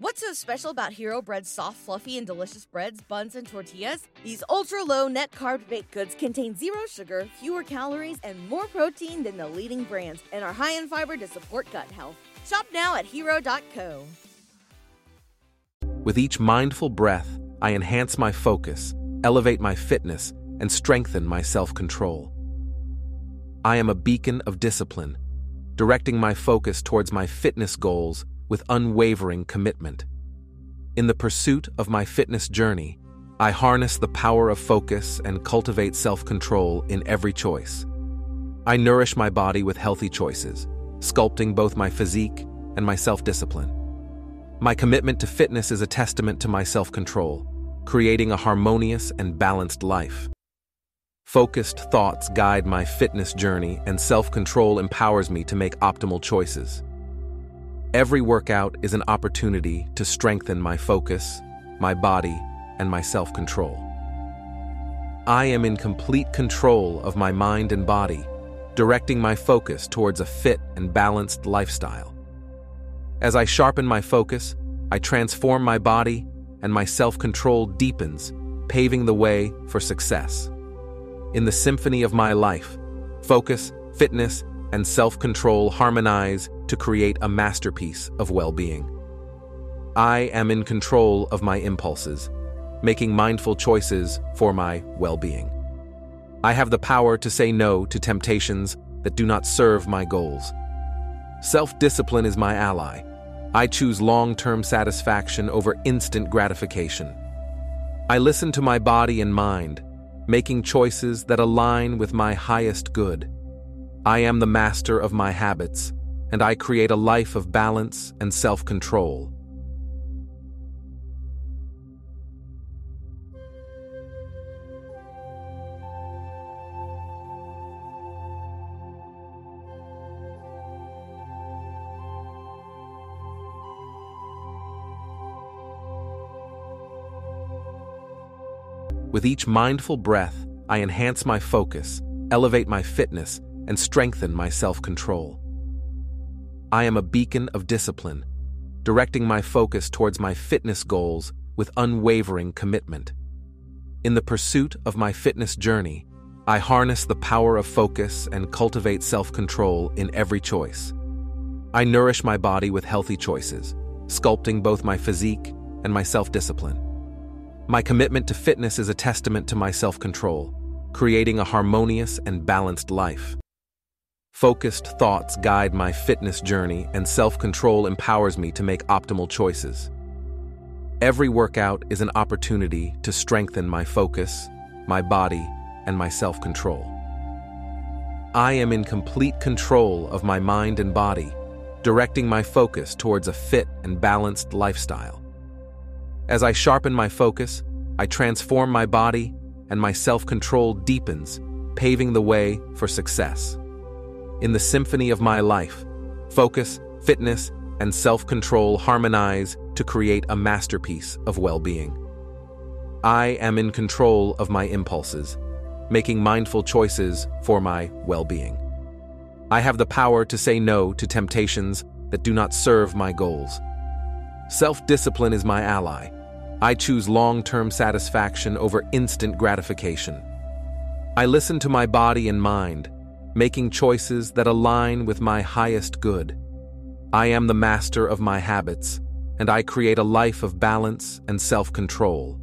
What's so special about Hero Bread's soft, fluffy, and delicious breads, buns, and tortillas? These ultra low net carb baked goods contain zero sugar, fewer calories, and more protein than the leading brands, and are high in fiber to support gut health. Shop now at hero.co. With each mindful breath, I enhance my focus, elevate my fitness, and strengthen my self control. I am a beacon of discipline, directing my focus towards my fitness goals with unwavering commitment. In the pursuit of my fitness journey, I harness the power of focus and cultivate self control in every choice. I nourish my body with healthy choices, sculpting both my physique and my self discipline. My commitment to fitness is a testament to my self control, creating a harmonious and balanced life. Focused thoughts guide my fitness journey, and self control empowers me to make optimal choices. Every workout is an opportunity to strengthen my focus, my body, and my self control. I am in complete control of my mind and body, directing my focus towards a fit and balanced lifestyle. As I sharpen my focus, I transform my body, and my self control deepens, paving the way for success. In the symphony of my life, focus, fitness, and self control harmonize to create a masterpiece of well being. I am in control of my impulses, making mindful choices for my well being. I have the power to say no to temptations that do not serve my goals. Self discipline is my ally. I choose long term satisfaction over instant gratification. I listen to my body and mind, making choices that align with my highest good. I am the master of my habits, and I create a life of balance and self control. With each mindful breath, I enhance my focus, elevate my fitness, and strengthen my self control. I am a beacon of discipline, directing my focus towards my fitness goals with unwavering commitment. In the pursuit of my fitness journey, I harness the power of focus and cultivate self control in every choice. I nourish my body with healthy choices, sculpting both my physique and my self discipline. My commitment to fitness is a testament to my self control, creating a harmonious and balanced life. Focused thoughts guide my fitness journey, and self control empowers me to make optimal choices. Every workout is an opportunity to strengthen my focus, my body, and my self control. I am in complete control of my mind and body, directing my focus towards a fit and balanced lifestyle. As I sharpen my focus, I transform my body, and my self control deepens, paving the way for success in the symphony of my life. Focus, fitness, and self control harmonize to create a masterpiece of well being. I am in control of my impulses, making mindful choices for my well being. I have the power to say no to temptations that do not serve my goals. Self discipline is my ally. I choose long term satisfaction over instant gratification. I listen to my body and mind making choices that align with my highest good. I am the master of my habits, and I create a life of balance and self control.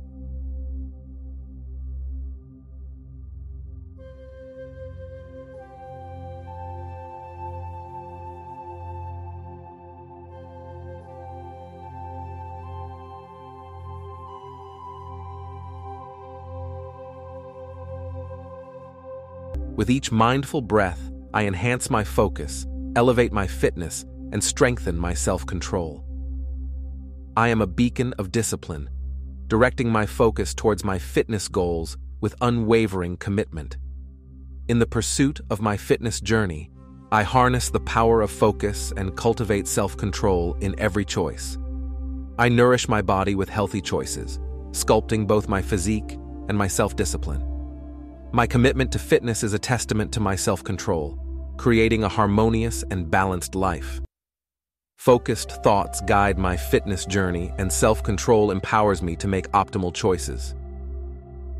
With each mindful breath, I enhance my focus, elevate my fitness, and strengthen my self control. I am a beacon of discipline, directing my focus towards my fitness goals with unwavering commitment. In the pursuit of my fitness journey, I harness the power of focus and cultivate self control in every choice. I nourish my body with healthy choices, sculpting both my physique and my self discipline. My commitment to fitness is a testament to my self control, creating a harmonious and balanced life. Focused thoughts guide my fitness journey, and self control empowers me to make optimal choices.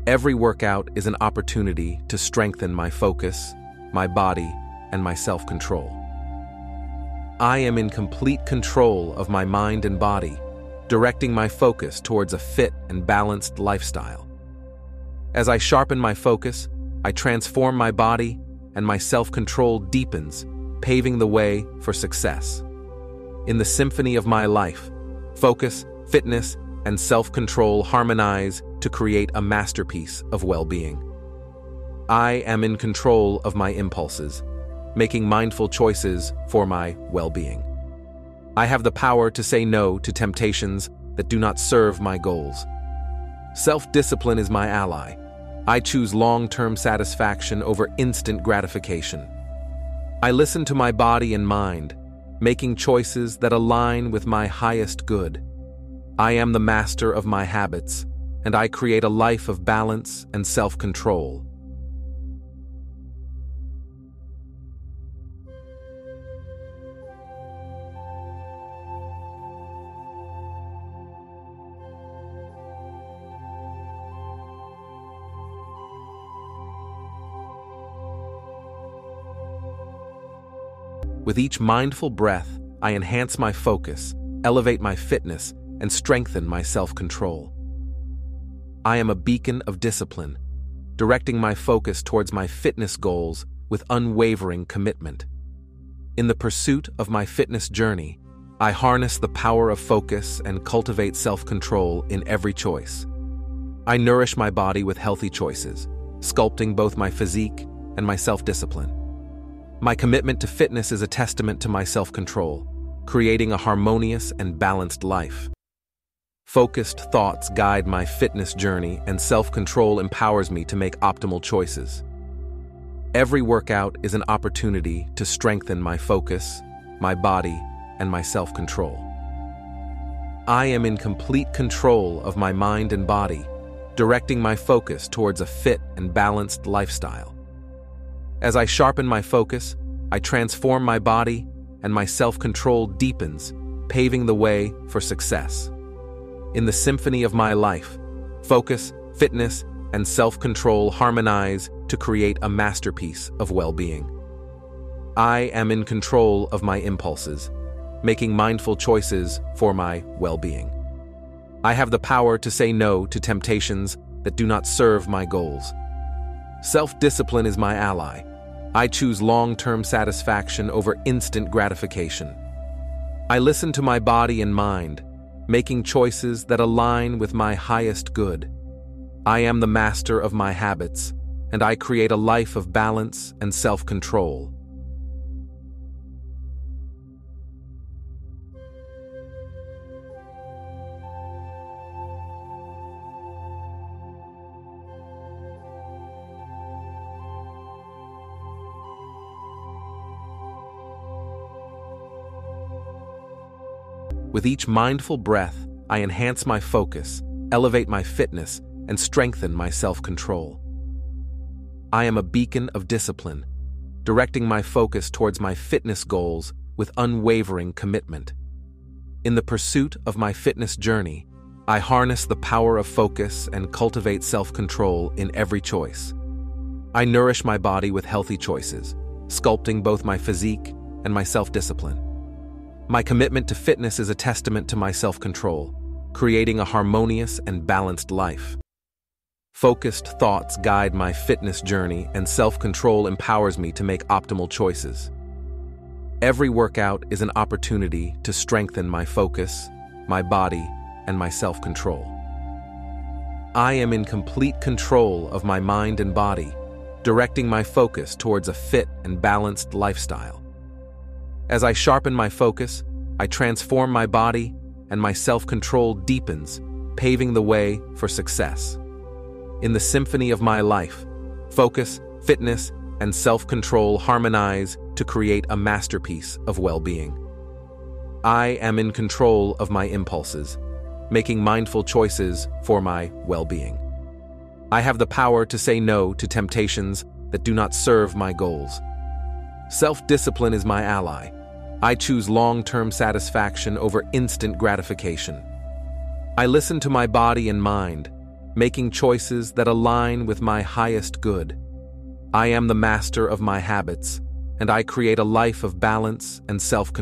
Every workout is an opportunity to strengthen my focus, my body, and my self control. I am in complete control of my mind and body, directing my focus towards a fit and balanced lifestyle. As I sharpen my focus, I transform my body, and my self control deepens, paving the way for success. In the symphony of my life, focus, fitness, and self control harmonize to create a masterpiece of well being. I am in control of my impulses, making mindful choices for my well being. I have the power to say no to temptations that do not serve my goals. Self discipline is my ally. I choose long term satisfaction over instant gratification. I listen to my body and mind, making choices that align with my highest good. I am the master of my habits, and I create a life of balance and self With each mindful breath, I enhance my focus, elevate my fitness, and strengthen my self control. I am a beacon of discipline, directing my focus towards my fitness goals with unwavering commitment. In the pursuit of my fitness journey, I harness the power of focus and cultivate self control in every choice. I nourish my body with healthy choices, sculpting both my physique and my self discipline. My commitment to fitness is a testament to my self control, creating a harmonious and balanced life. Focused thoughts guide my fitness journey, and self control empowers me to make optimal choices. Every workout is an opportunity to strengthen my focus, my body, and my self control. I am in complete control of my mind and body, directing my focus towards a fit and balanced lifestyle. As I sharpen my focus, I transform my body, and my self control deepens, paving the way for success. In the symphony of my life, focus, fitness, and self control harmonize to create a masterpiece of well being. I am in control of my impulses, making mindful choices for my well being. I have the power to say no to temptations that do not serve my goals. Self discipline is my ally, I choose long term satisfaction over instant gratification. I listen to my body and mind, making choices that align with my highest good. I am the master of my habits, and I create a life of balance and self With each mindful breath, I enhance my focus, elevate my fitness, and strengthen my self control. I am a beacon of discipline, directing my focus towards my fitness goals with unwavering commitment. In the pursuit of my fitness journey, I harness the power of focus and cultivate self control in every choice. I nourish my body with healthy choices, sculpting both my physique and my self discipline. My commitment to fitness is a testament to my self control, creating a harmonious and balanced life. Focused thoughts guide my fitness journey, and self control empowers me to make optimal choices. Every workout is an opportunity to strengthen my focus, my body, and my self control. I am in complete control of my mind and body, directing my focus towards a fit and balanced lifestyle. As I sharpen my focus, I transform my body, and my self control deepens, paving the way for success. In the symphony of my life, focus, fitness, and self control harmonize to create a masterpiece of well being. I am in control of my impulses, making mindful choices for my well being. I have the power to say no to temptations that do not serve my goals. Self discipline is my ally. I choose long term satisfaction over instant gratification. I listen to my body and mind, making choices that align with my highest good. I am the master of my habits, and I create a life of balance and self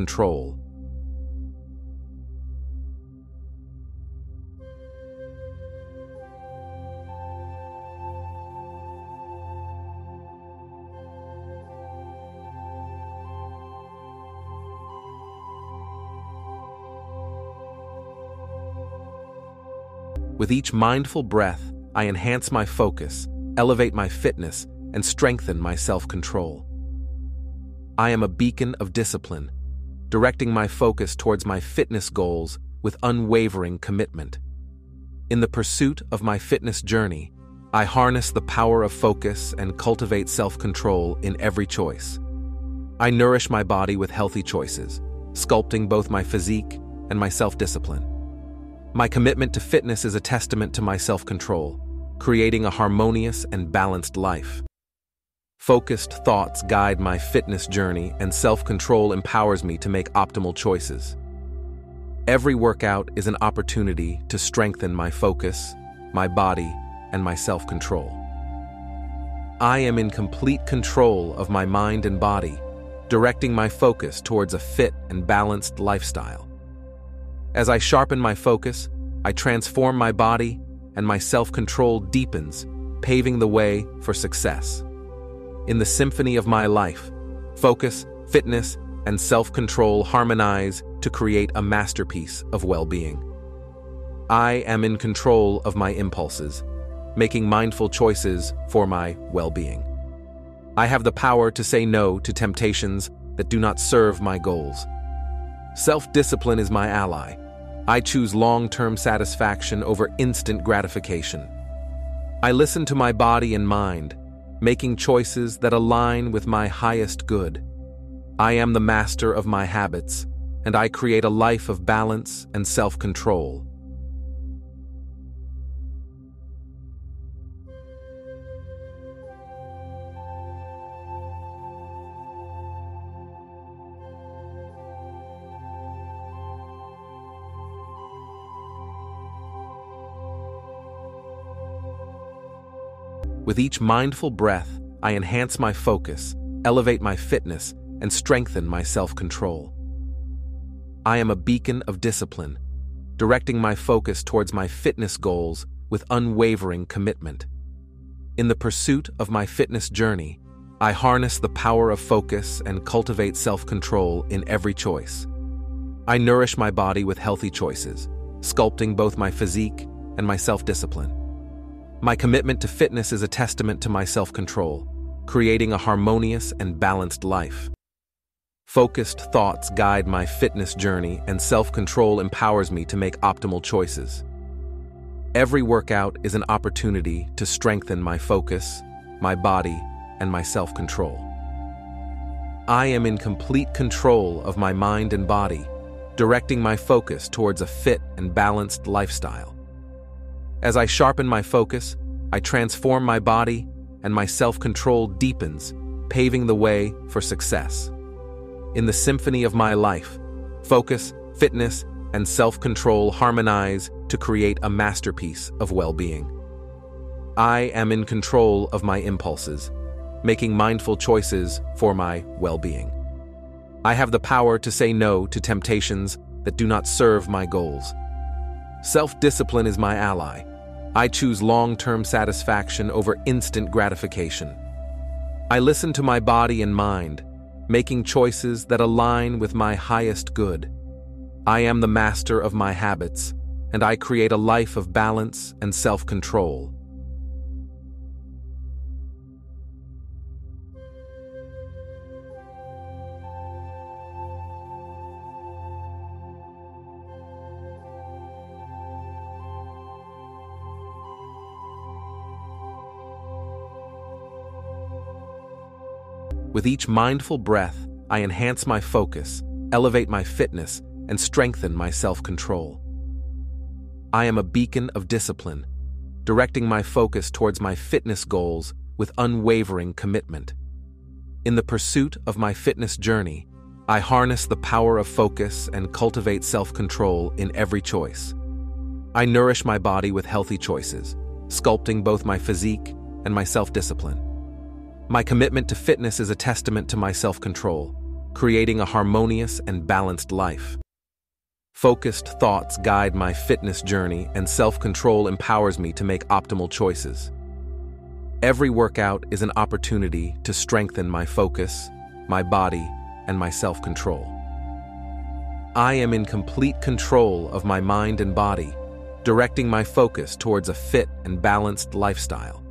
With each mindful breath, I enhance my focus, elevate my fitness, and strengthen my self control. I am a beacon of discipline, directing my focus towards my fitness goals with unwavering commitment. In the pursuit of my fitness journey, I harness the power of focus and cultivate self control in every choice. I nourish my body with healthy choices, sculpting both my physique and my self discipline. My commitment to fitness is a testament to my self control, creating a harmonious and balanced life. Focused thoughts guide my fitness journey, and self control empowers me to make optimal choices. Every workout is an opportunity to strengthen my focus, my body, and my self control. I am in complete control of my mind and body, directing my focus towards a fit and balanced lifestyle. As I sharpen my focus, I transform my body, and my self control deepens, paving the way for success. In the symphony of my life, focus, fitness, and self control harmonize to create a masterpiece of well being. I am in control of my impulses, making mindful choices for my well being. I have the power to say no to temptations that do not serve my goals. Self discipline is my ally I choose long term satisfaction over instant gratification. I listen to my body and mind, making choices that align with my highest good. I am the master of my habits, and I create a life of balance and self With each mindful breath, I enhance my focus, elevate my fitness, and strengthen my self control. I am a beacon of discipline, directing my focus towards my fitness goals with unwavering commitment. In the pursuit of my fitness journey, I harness the power of focus and cultivate self control in every choice. I nourish my body with healthy choices, sculpting both my physique and my self discipline. My commitment to fitness is a testament to my self control, creating a harmonious and balanced life. Focused thoughts guide my fitness journey, and self control empowers me to make optimal choices. Every workout is an opportunity to strengthen my focus, my body, and my self control. I am in complete control of my mind and body, directing my focus towards a fit and balanced lifestyle. As I sharpen my focus, I transform my body, and my self control deepens, paving the way for success. In the symphony of my life, focus, fitness, and self control harmonize to create a masterpiece of well being. I am in control of my impulses, making mindful choices for my well being. I have the power to say no to temptations that do not serve my goals. Self discipline is my ally. I choose long term satisfaction over instant gratification. I listen to my body and mind, making choices that align with my highest good. I am the master of my habits, and I create a life of balance and self With each mindful breath, I enhance my focus, elevate my fitness, and strengthen my self control. I am a beacon of discipline, directing my focus towards my fitness goals with unwavering commitment. In the pursuit of my fitness journey, I harness the power of focus and cultivate self control in every choice. I nourish my body with healthy choices, sculpting both my physique and my self discipline. My commitment to fitness is a testament to my self control, creating a harmonious and balanced life. Focused thoughts guide my fitness journey, and self control empowers me to make optimal choices. Every workout is an opportunity to strengthen my focus, my body, and my self control. I am in complete control of my mind and body, directing my focus towards a fit and balanced lifestyle.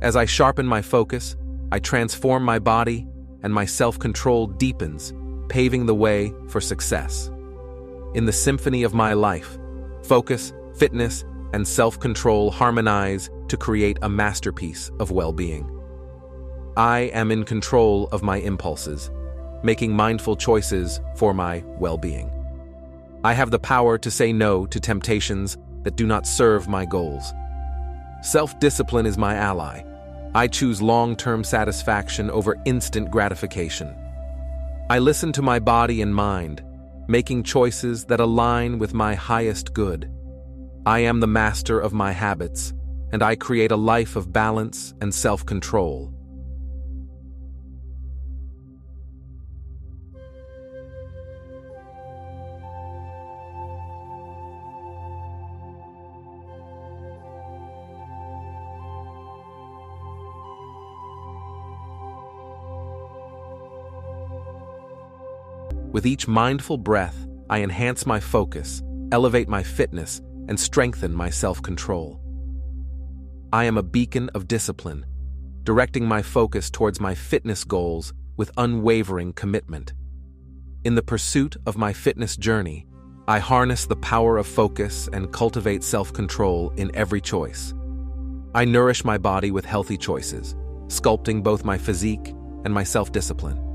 As I sharpen my focus, I transform my body, and my self control deepens, paving the way for success. In the symphony of my life, focus, fitness, and self control harmonize to create a masterpiece of well being. I am in control of my impulses, making mindful choices for my well being. I have the power to say no to temptations that do not serve my goals. Self discipline is my ally. I choose long term satisfaction over instant gratification. I listen to my body and mind, making choices that align with my highest good. I am the master of my habits, and I create a life of balance and self control. With each mindful breath, I enhance my focus, elevate my fitness, and strengthen my self control. I am a beacon of discipline, directing my focus towards my fitness goals with unwavering commitment. In the pursuit of my fitness journey, I harness the power of focus and cultivate self control in every choice. I nourish my body with healthy choices, sculpting both my physique and my self discipline.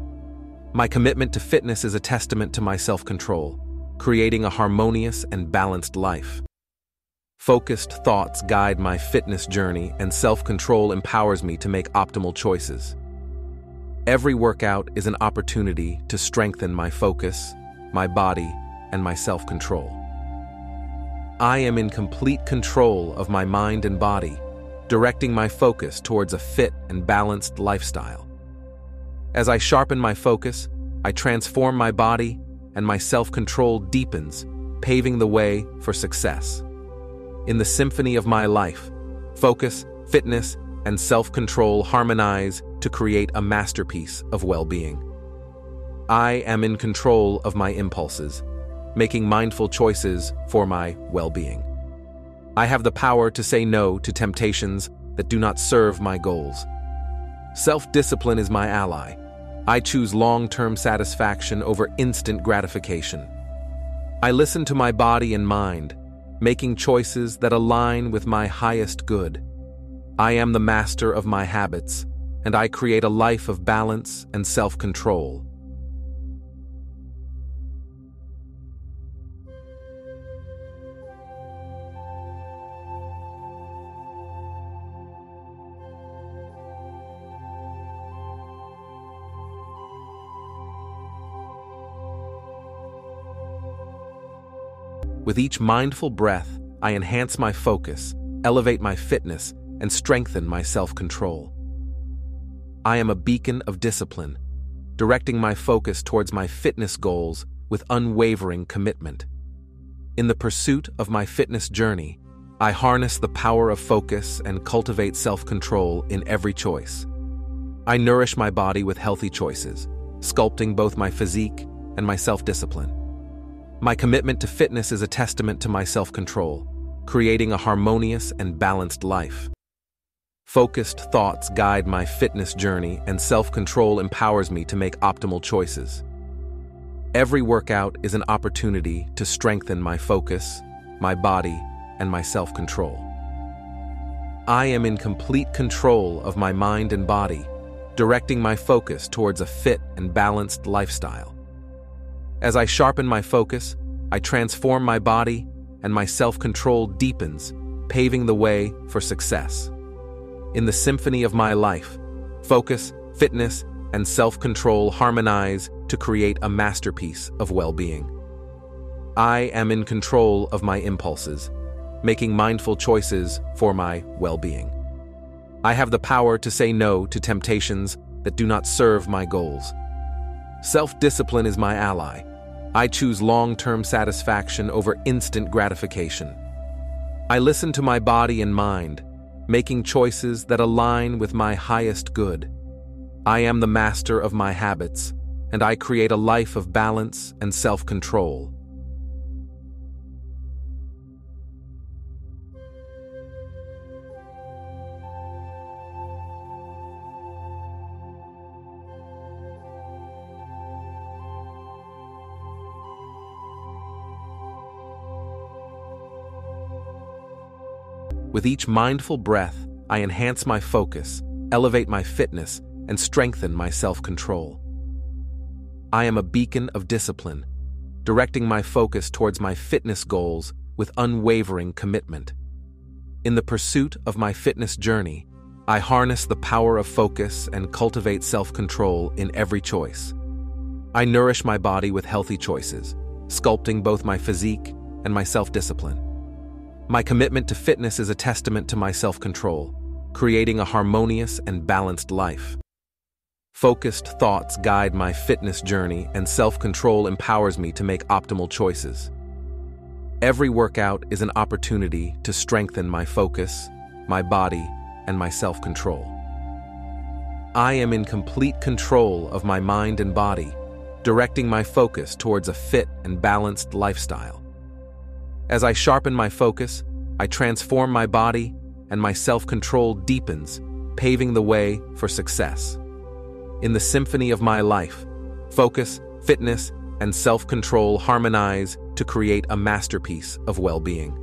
My commitment to fitness is a testament to my self control, creating a harmonious and balanced life. Focused thoughts guide my fitness journey, and self control empowers me to make optimal choices. Every workout is an opportunity to strengthen my focus, my body, and my self control. I am in complete control of my mind and body, directing my focus towards a fit and balanced lifestyle. As I sharpen my focus, I transform my body, and my self control deepens, paving the way for success. In the symphony of my life, focus, fitness, and self control harmonize to create a masterpiece of well being. I am in control of my impulses, making mindful choices for my well being. I have the power to say no to temptations that do not serve my goals. Self discipline is my ally I choose long term satisfaction over instant gratification. I listen to my body and mind, making choices that align with my highest good. I am the master of my habits, and I create a life of balance and self With each mindful breath, I enhance my focus, elevate my fitness, and strengthen my self control. I am a beacon of discipline, directing my focus towards my fitness goals with unwavering commitment. In the pursuit of my fitness journey, I harness the power of focus and cultivate self control in every choice. I nourish my body with healthy choices, sculpting both my physique and my self discipline. My commitment to fitness is a testament to my self control, creating a harmonious and balanced life. Focused thoughts guide my fitness journey, and self control empowers me to make optimal choices. Every workout is an opportunity to strengthen my focus, my body, and my self control. I am in complete control of my mind and body, directing my focus towards a fit and balanced lifestyle. As I sharpen my focus, I transform my body and my self control deepens, paving the way for success. In the symphony of my life, focus, fitness, and self control harmonize to create a masterpiece of well being. I am in control of my impulses, making mindful choices for my well being. I have the power to say no to temptations that do not serve my goals. Self discipline is my ally. I choose long term satisfaction over instant gratification. I listen to my body and mind, making choices that align with my highest good. I am the master of my habits, and I create a life of balance and self With each mindful breath, I enhance my focus, elevate my fitness, and strengthen my self control. I am a beacon of discipline, directing my focus towards my fitness goals with unwavering commitment. In the pursuit of my fitness journey, I harness the power of focus and cultivate self control in every choice. I nourish my body with healthy choices, sculpting both my physique and my self discipline. My commitment to fitness is a testament to my self control, creating a harmonious and balanced life. Focused thoughts guide my fitness journey, and self control empowers me to make optimal choices. Every workout is an opportunity to strengthen my focus, my body, and my self control. I am in complete control of my mind and body, directing my focus towards a fit and balanced lifestyle. As I sharpen my focus, I transform my body and my self control deepens, paving the way for success. In the symphony of my life, focus, fitness, and self control harmonize to create a masterpiece of well being.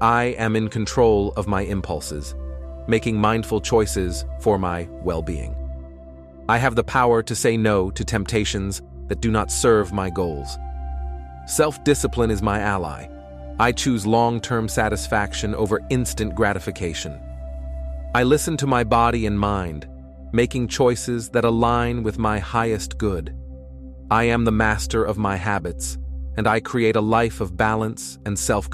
I am in control of my impulses, making mindful choices for my well being. I have the power to say no to temptations that do not serve my goals. Self discipline is my ally. I choose long term satisfaction over instant gratification. I listen to my body and mind, making choices that align with my highest good. I am the master of my habits, and I create a life of balance and self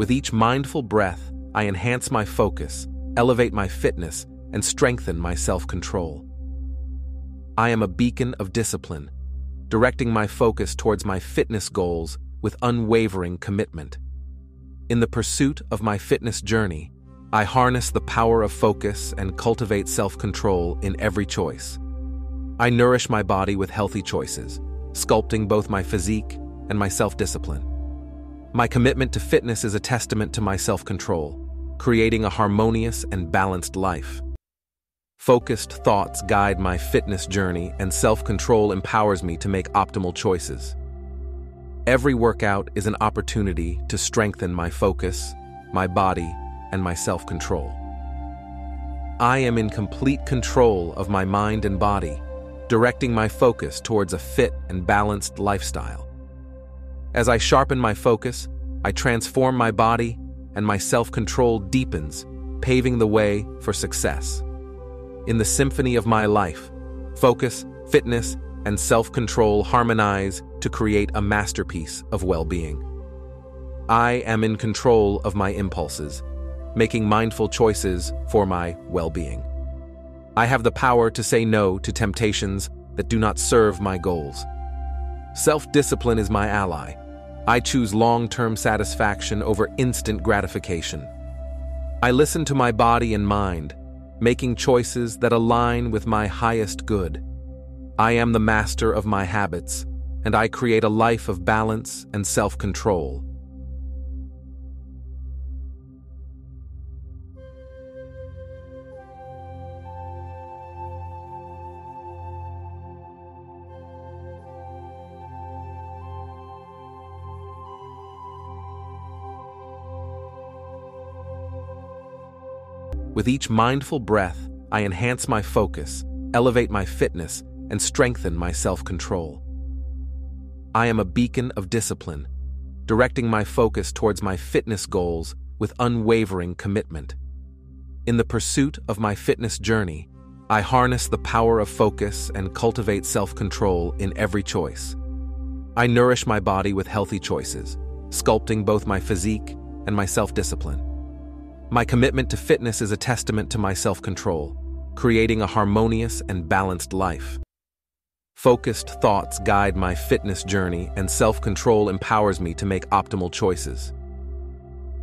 With each mindful breath, I enhance my focus, elevate my fitness, and strengthen my self control. I am a beacon of discipline, directing my focus towards my fitness goals with unwavering commitment. In the pursuit of my fitness journey, I harness the power of focus and cultivate self control in every choice. I nourish my body with healthy choices, sculpting both my physique and my self discipline. My commitment to fitness is a testament to my self control, creating a harmonious and balanced life. Focused thoughts guide my fitness journey, and self control empowers me to make optimal choices. Every workout is an opportunity to strengthen my focus, my body, and my self control. I am in complete control of my mind and body, directing my focus towards a fit and balanced lifestyle. As I sharpen my focus, I transform my body and my self control deepens, paving the way for success. In the symphony of my life, focus, fitness, and self control harmonize to create a masterpiece of well being. I am in control of my impulses, making mindful choices for my well being. I have the power to say no to temptations that do not serve my goals. Self discipline is my ally. I choose long term satisfaction over instant gratification. I listen to my body and mind, making choices that align with my highest good. I am the master of my habits, and I create a life of balance and self With each mindful breath, I enhance my focus, elevate my fitness, and strengthen my self control. I am a beacon of discipline, directing my focus towards my fitness goals with unwavering commitment. In the pursuit of my fitness journey, I harness the power of focus and cultivate self control in every choice. I nourish my body with healthy choices, sculpting both my physique and my self discipline. My commitment to fitness is a testament to my self control, creating a harmonious and balanced life. Focused thoughts guide my fitness journey, and self control empowers me to make optimal choices.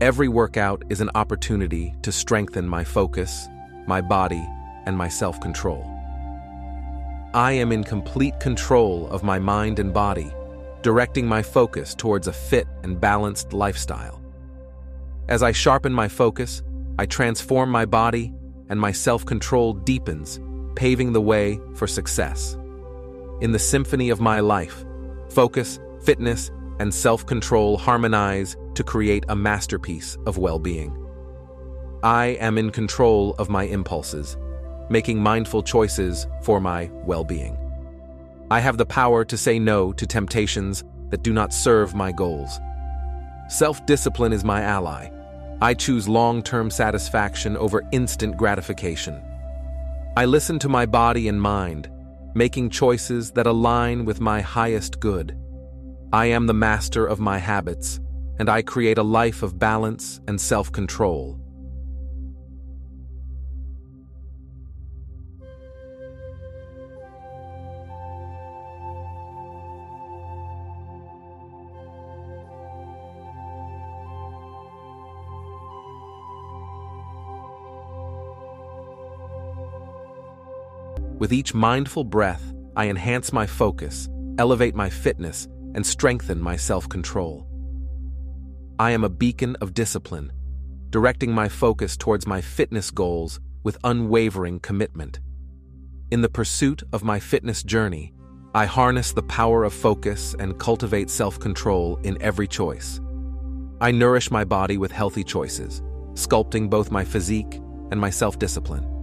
Every workout is an opportunity to strengthen my focus, my body, and my self control. I am in complete control of my mind and body, directing my focus towards a fit and balanced lifestyle. As I sharpen my focus, I transform my body, and my self control deepens, paving the way for success. In the symphony of my life, focus, fitness, and self control harmonize to create a masterpiece of well being. I am in control of my impulses, making mindful choices for my well being. I have the power to say no to temptations that do not serve my goals. Self discipline is my ally, I choose long term satisfaction over instant gratification. I listen to my body and mind, making choices that align with my highest good. I am the master of my habits, and I create a life of balance and self With each mindful breath, I enhance my focus, elevate my fitness, and strengthen my self control. I am a beacon of discipline, directing my focus towards my fitness goals with unwavering commitment. In the pursuit of my fitness journey, I harness the power of focus and cultivate self control in every choice. I nourish my body with healthy choices, sculpting both my physique and my self discipline.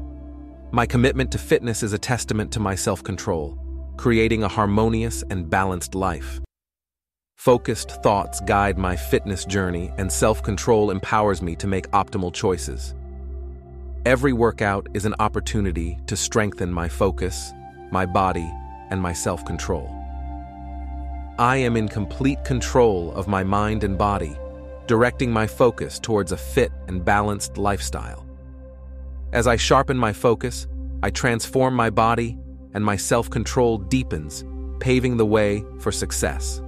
My commitment to fitness is a testament to my self control, creating a harmonious and balanced life. Focused thoughts guide my fitness journey, and self control empowers me to make optimal choices. Every workout is an opportunity to strengthen my focus, my body, and my self control. I am in complete control of my mind and body, directing my focus towards a fit and balanced lifestyle. As I sharpen my focus, I transform my body, and my self control deepens, paving the way for success.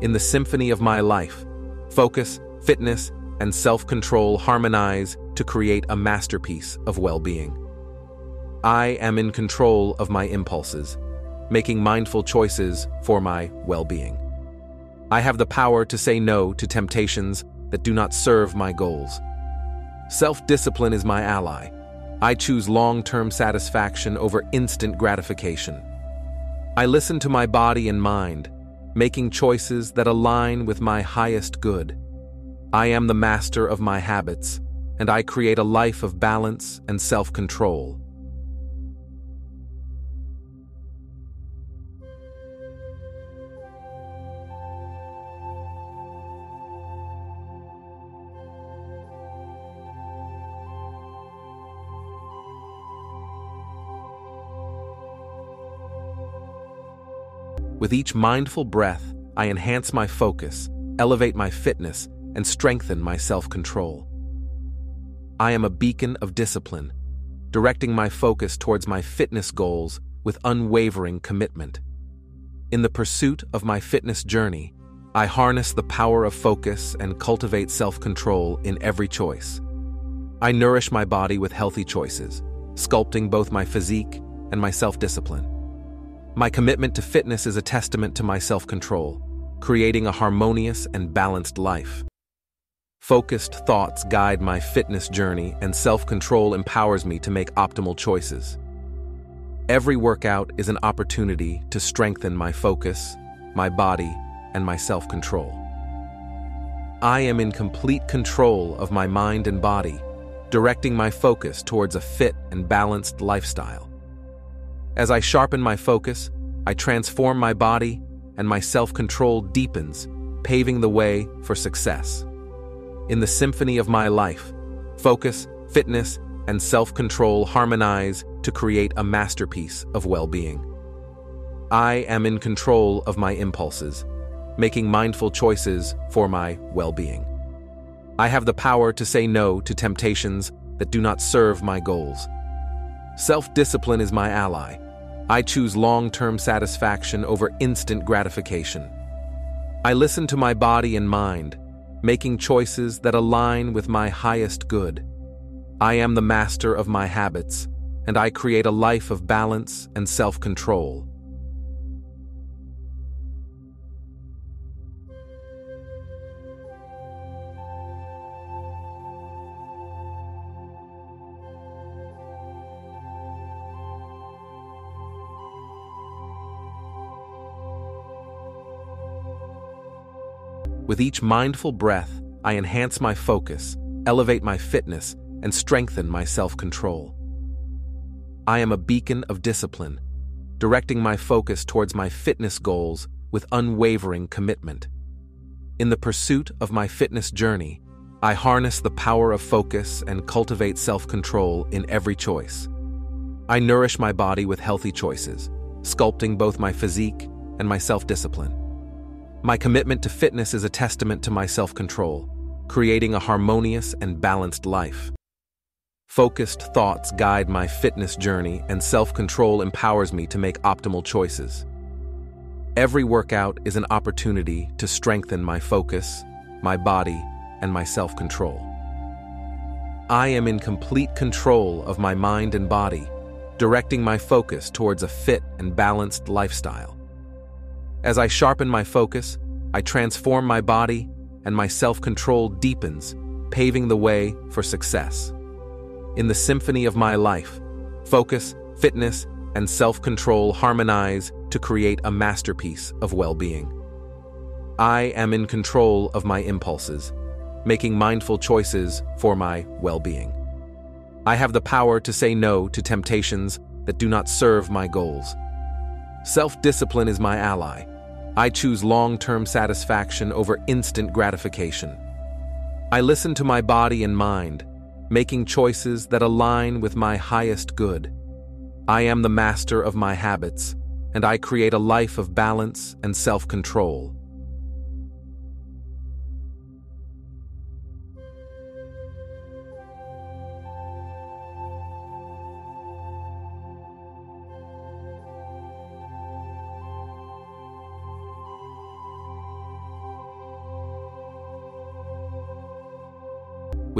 In the symphony of my life, focus, fitness, and self control harmonize to create a masterpiece of well being. I am in control of my impulses, making mindful choices for my well being. I have the power to say no to temptations that do not serve my goals. Self discipline is my ally I choose long term satisfaction over instant gratification. I listen to my body and mind, making choices that align with my highest good. I am the master of my habits, and I create a life of balance and self With each mindful breath, I enhance my focus, elevate my fitness, and strengthen my self control. I am a beacon of discipline, directing my focus towards my fitness goals with unwavering commitment. In the pursuit of my fitness journey, I harness the power of focus and cultivate self control in every choice. I nourish my body with healthy choices, sculpting both my physique and my self discipline. My commitment to fitness is a testament to my self control, creating a harmonious and balanced life. Focused thoughts guide my fitness journey, and self control empowers me to make optimal choices. Every workout is an opportunity to strengthen my focus, my body, and my self control. I am in complete control of my mind and body, directing my focus towards a fit and balanced lifestyle. As I sharpen my focus, I transform my body and my self control deepens, paving the way for success. In the symphony of my life, focus, fitness, and self control harmonize to create a masterpiece of well being. I am in control of my impulses, making mindful choices for my well being. I have the power to say no to temptations that do not serve my goals. Self discipline is my ally. I choose long term satisfaction over instant gratification. I listen to my body and mind, making choices that align with my highest good. I am the master of my habits, and I create a life of balance and self With each mindful breath, I enhance my focus, elevate my fitness, and strengthen my self control. I am a beacon of discipline, directing my focus towards my fitness goals with unwavering commitment. In the pursuit of my fitness journey, I harness the power of focus and cultivate self control in every choice. I nourish my body with healthy choices, sculpting both my physique and my self discipline. My commitment to fitness is a testament to my self control, creating a harmonious and balanced life. Focused thoughts guide my fitness journey, and self control empowers me to make optimal choices. Every workout is an opportunity to strengthen my focus, my body, and my self control. I am in complete control of my mind and body, directing my focus towards a fit and balanced lifestyle. As I sharpen my focus, I transform my body, and my self control deepens, paving the way for success in the symphony of my life. Focus, fitness, and self control harmonize to create a masterpiece of well being. I am in control of my impulses, making mindful choices for my well being. I have the power to say no to temptations that do not serve my goals. Self discipline is my ally. I choose long term satisfaction over instant gratification. I listen to my body and mind, making choices that align with my highest good. I am the master of my habits, and I create a life of balance and self control.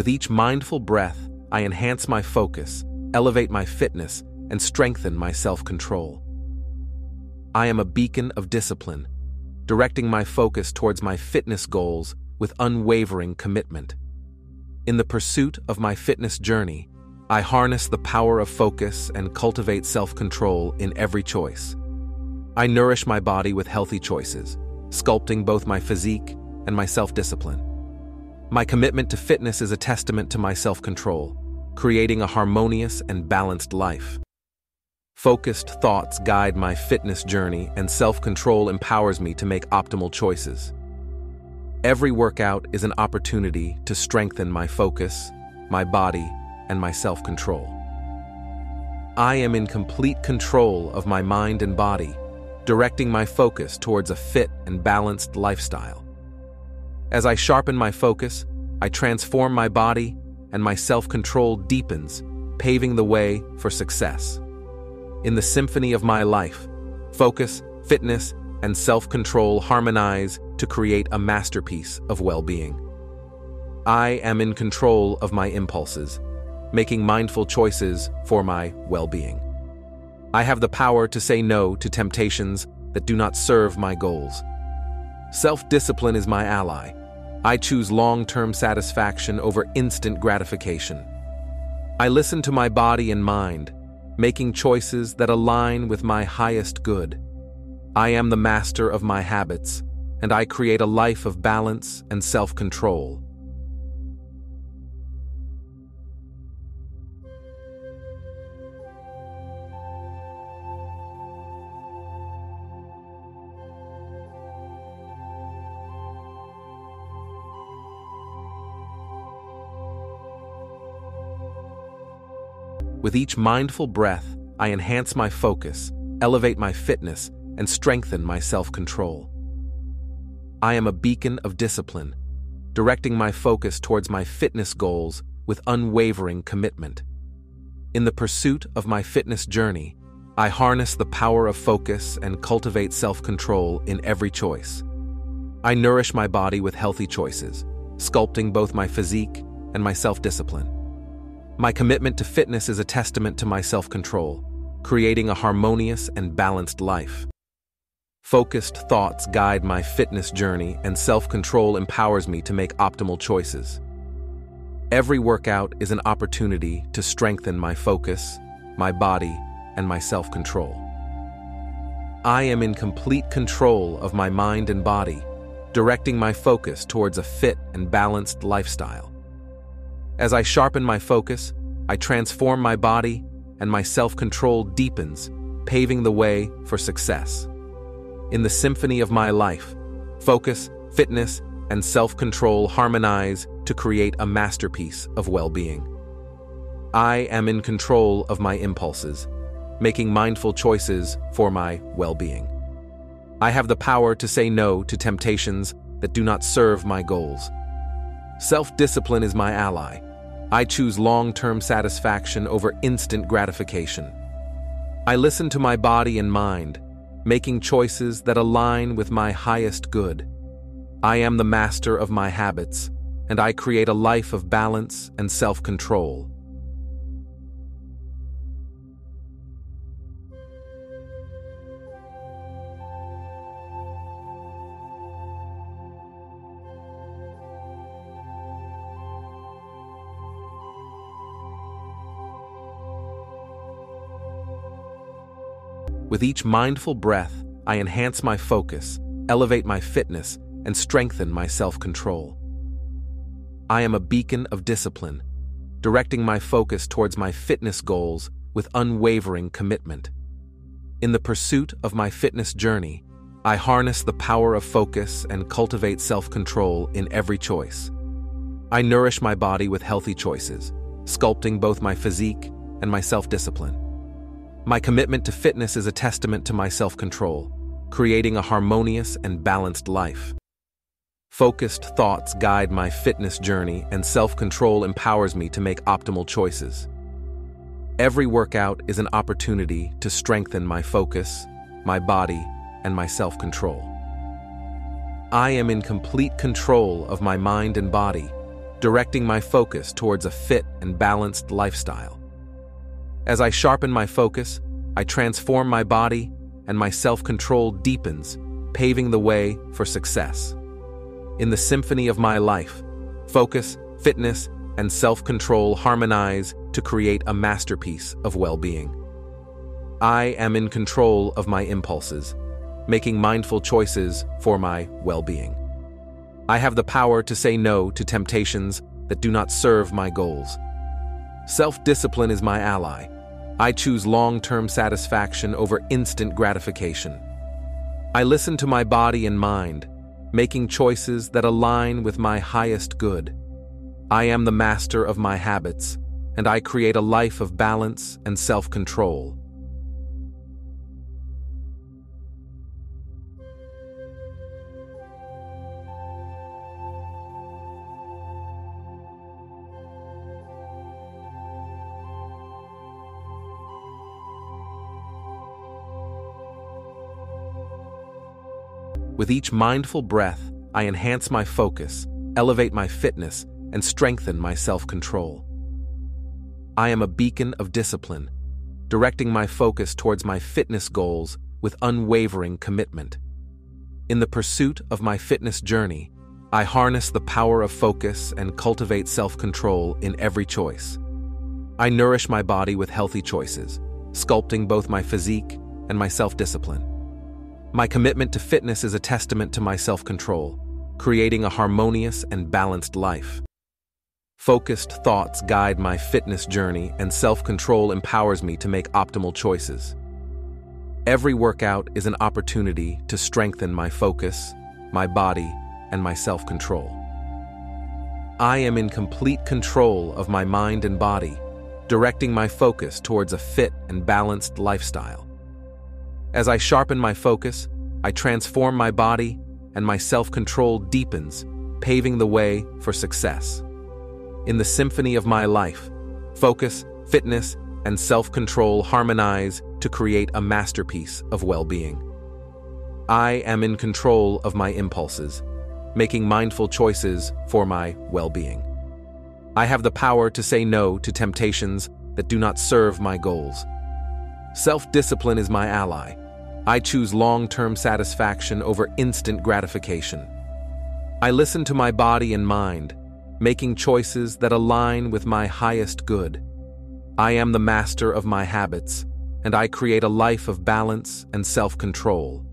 With each mindful breath, I enhance my focus, elevate my fitness, and strengthen my self control. I am a beacon of discipline, directing my focus towards my fitness goals with unwavering commitment. In the pursuit of my fitness journey, I harness the power of focus and cultivate self control in every choice. I nourish my body with healthy choices, sculpting both my physique and my self discipline. My commitment to fitness is a testament to my self control, creating a harmonious and balanced life. Focused thoughts guide my fitness journey, and self control empowers me to make optimal choices. Every workout is an opportunity to strengthen my focus, my body, and my self control. I am in complete control of my mind and body, directing my focus towards a fit and balanced lifestyle. As I sharpen my focus, I transform my body, and my self control deepens, paving the way for success. In the symphony of my life, focus, fitness, and self control harmonize to create a masterpiece of well being. I am in control of my impulses, making mindful choices for my well being. I have the power to say no to temptations that do not serve my goals. Self discipline is my ally I choose long term satisfaction over instant gratification. I listen to my body and mind, making choices that align with my highest good. I am the master of my habits, and I create a life of balance and self control. With each mindful breath, I enhance my focus, elevate my fitness, and strengthen my self control. I am a beacon of discipline, directing my focus towards my fitness goals with unwavering commitment. In the pursuit of my fitness journey, I harness the power of focus and cultivate self control in every choice. I nourish my body with healthy choices, sculpting both my physique and my self discipline. My commitment to fitness is a testament to my self control, creating a harmonious and balanced life. Focused thoughts guide my fitness journey, and self control empowers me to make optimal choices. Every workout is an opportunity to strengthen my focus, my body, and my self control. I am in complete control of my mind and body, directing my focus towards a fit and balanced lifestyle. As I sharpen my focus, I transform my body, and my self control deepens, paving the way for success. In the symphony of my life, focus, fitness, and self control harmonize to create a masterpiece of well being. I am in control of my impulses, making mindful choices for my well being. I have the power to say no to temptations that do not serve my goals. Self discipline is my ally. I choose long term satisfaction over instant gratification. I listen to my body and mind, making choices that align with my highest good. I am the master of my habits, and I create a life of balance and self With each mindful breath, I enhance my focus, elevate my fitness, and strengthen my self control. I am a beacon of discipline, directing my focus towards my fitness goals with unwavering commitment. In the pursuit of my fitness journey, I harness the power of focus and cultivate self control in every choice. I nourish my body with healthy choices, sculpting both my physique and my self discipline. My commitment to fitness is a testament to my self control, creating a harmonious and balanced life. Focused thoughts guide my fitness journey, and self control empowers me to make optimal choices. Every workout is an opportunity to strengthen my focus, my body, and my self control. I am in complete control of my mind and body, directing my focus towards a fit and balanced lifestyle. As I sharpen my focus, I transform my body, and my self control deepens, paving the way for success. In the symphony of my life, focus, fitness, and self control harmonize to create a masterpiece of well being. I am in control of my impulses, making mindful choices for my well being. I have the power to say no to temptations that do not serve my goals. Self discipline is my ally. I choose long term satisfaction over instant gratification. I listen to my body and mind, making choices that align with my highest good. I am the master of my habits, and I create a life of balance and self With each mindful breath, I enhance my focus, elevate my fitness, and strengthen my self control. I am a beacon of discipline, directing my focus towards my fitness goals with unwavering commitment. In the pursuit of my fitness journey, I harness the power of focus and cultivate self control in every choice. I nourish my body with healthy choices, sculpting both my physique and my self discipline. My commitment to fitness is a testament to my self control, creating a harmonious and balanced life. Focused thoughts guide my fitness journey, and self control empowers me to make optimal choices. Every workout is an opportunity to strengthen my focus, my body, and my self control. I am in complete control of my mind and body, directing my focus towards a fit and balanced lifestyle. As I sharpen my focus, I transform my body and my self control deepens, paving the way for success. In the symphony of my life, focus, fitness, and self control harmonize to create a masterpiece of well being. I am in control of my impulses, making mindful choices for my well being. I have the power to say no to temptations that do not serve my goals. Self discipline is my ally. I choose long term satisfaction over instant gratification. I listen to my body and mind, making choices that align with my highest good. I am the master of my habits, and I create a life of balance and self control.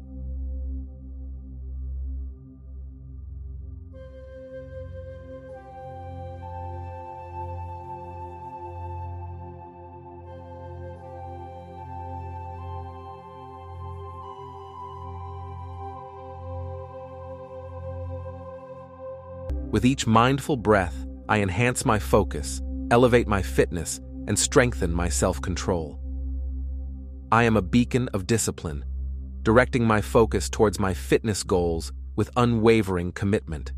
With each mindful breath, I enhance my focus, elevate my fitness, and strengthen my self control. I am a beacon of discipline, directing my focus towards my fitness goals with unwavering commitment.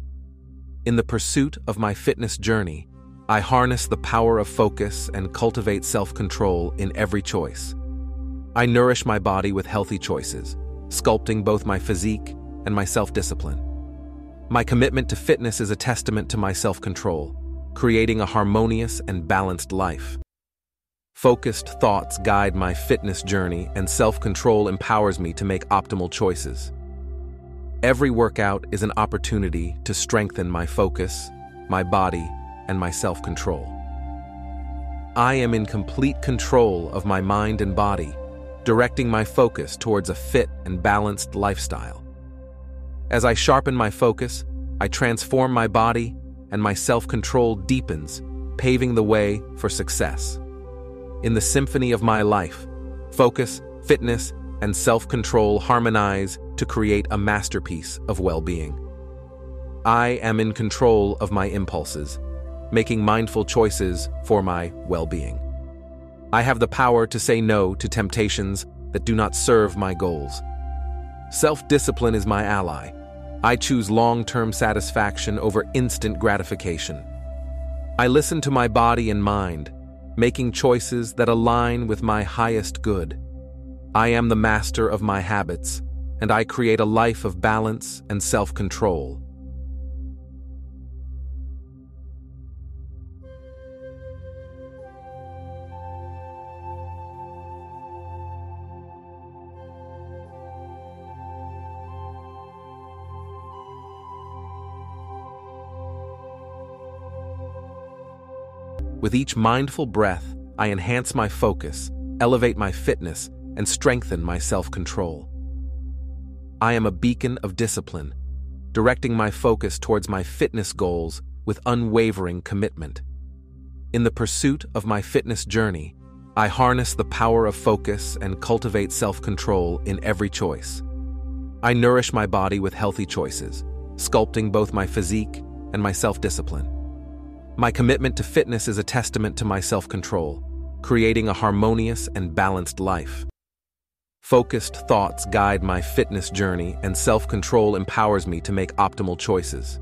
In the pursuit of my fitness journey, I harness the power of focus and cultivate self control in every choice. I nourish my body with healthy choices, sculpting both my physique and my self discipline. My commitment to fitness is a testament to my self control, creating a harmonious and balanced life. Focused thoughts guide my fitness journey, and self control empowers me to make optimal choices. Every workout is an opportunity to strengthen my focus, my body, and my self control. I am in complete control of my mind and body, directing my focus towards a fit and balanced lifestyle. As I sharpen my focus, I transform my body and my self control deepens, paving the way for success. In the symphony of my life, focus, fitness, and self control harmonize to create a masterpiece of well being. I am in control of my impulses, making mindful choices for my well being. I have the power to say no to temptations that do not serve my goals. Self discipline is my ally I choose long term satisfaction over instant gratification. I listen to my body and mind, making choices that align with my highest good. I am the master of my habits, and I create a life of balance and self With each mindful breath, I enhance my focus, elevate my fitness, and strengthen my self control. I am a beacon of discipline, directing my focus towards my fitness goals with unwavering commitment. In the pursuit of my fitness journey, I harness the power of focus and cultivate self control in every choice. I nourish my body with healthy choices, sculpting both my physique and my self discipline. My commitment to fitness is a testament to my self control, creating a harmonious and balanced life. Focused thoughts guide my fitness journey, and self control empowers me to make optimal choices.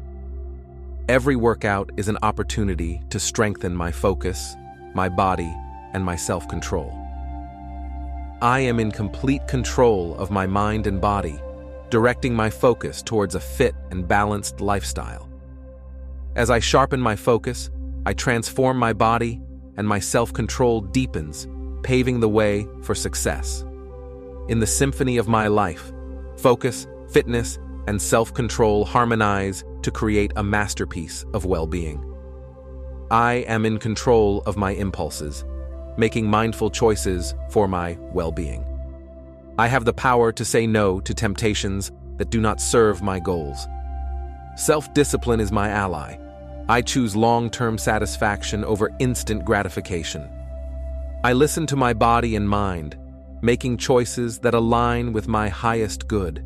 Every workout is an opportunity to strengthen my focus, my body, and my self control. I am in complete control of my mind and body, directing my focus towards a fit and balanced lifestyle. As I sharpen my focus, I transform my body and my self control deepens, paving the way for success. In the symphony of my life, focus, fitness, and self control harmonize to create a masterpiece of well being. I am in control of my impulses, making mindful choices for my well being. I have the power to say no to temptations that do not serve my goals. Self discipline is my ally I choose long term satisfaction over instant gratification. I listen to my body and mind, making choices that align with my highest good.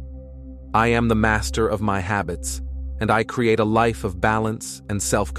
I am the master of my habits, and I create a life of balance and self